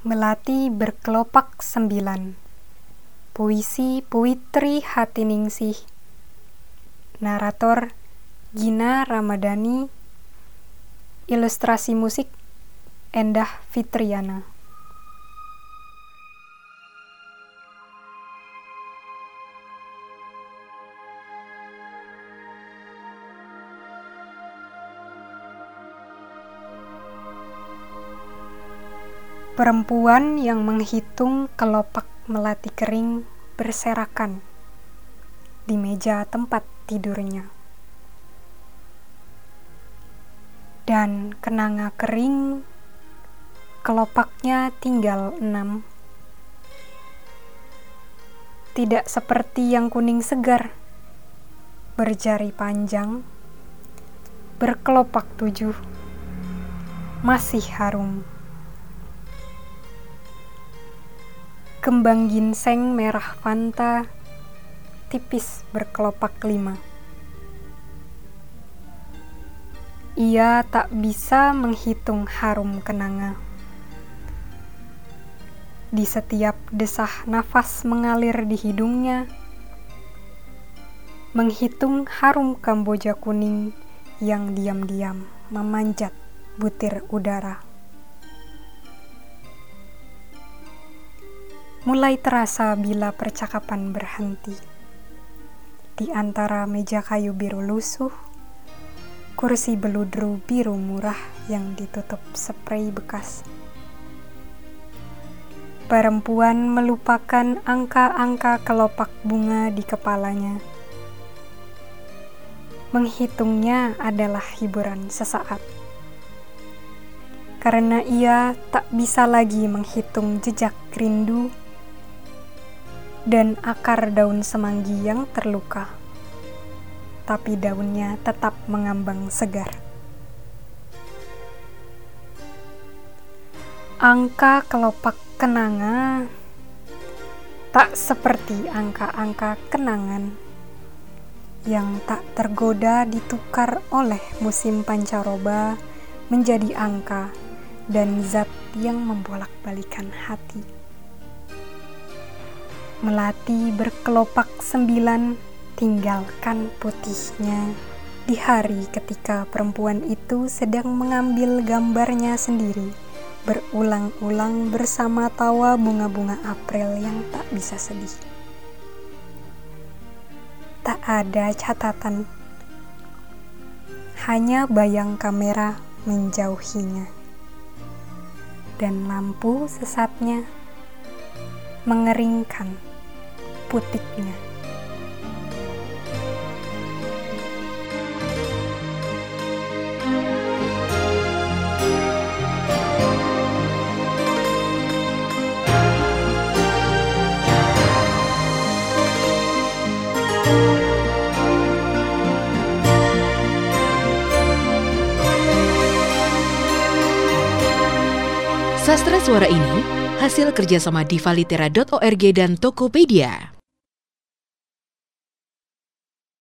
Melati berkelopak sembilan. Puisi Puitri Hatiningsih. Narator Gina Ramadhani. Ilustrasi musik Endah Fitriana Perempuan yang menghitung kelopak melati kering berserakan di meja tempat tidurnya. Dan kenanga kering, kelopaknya tinggal enam. Tidak seperti yang kuning segar, berjari panjang, berkelopak tujuh, masih harum. Kembang ginseng merah fanta tipis berkelopak lima. Ia tak bisa menghitung harum kenanga. Di setiap desah nafas mengalir di hidungnya, menghitung harum kamboja kuning yang diam-diam memanjat butir udara. Mulai terasa bila percakapan berhenti. Di antara meja kayu biru lusuh, kursi beludru biru murah yang ditutup spray bekas. Perempuan melupakan angka-angka kelopak bunga di kepalanya. Menghitungnya adalah hiburan sesaat. Karena ia tak bisa lagi menghitung jejak rindu dan akar daun semanggi yang terluka, tapi daunnya tetap mengambang segar. Angka kelopak kenanga tak seperti angka-angka kenangan yang tak tergoda ditukar oleh musim pancaroba menjadi angka dan zat yang membolak-balikan hati. Melati berkelopak sembilan, tinggalkan putihnya. Di hari ketika perempuan itu sedang mengambil gambarnya sendiri, berulang-ulang bersama tawa bunga-bunga April yang tak bisa sedih. Tak ada catatan, hanya bayang kamera menjauhinya, dan lampu sesatnya mengeringkan putiknya. Sastra Suara ini hasil kerjasama divalitera.org dan Tokopedia.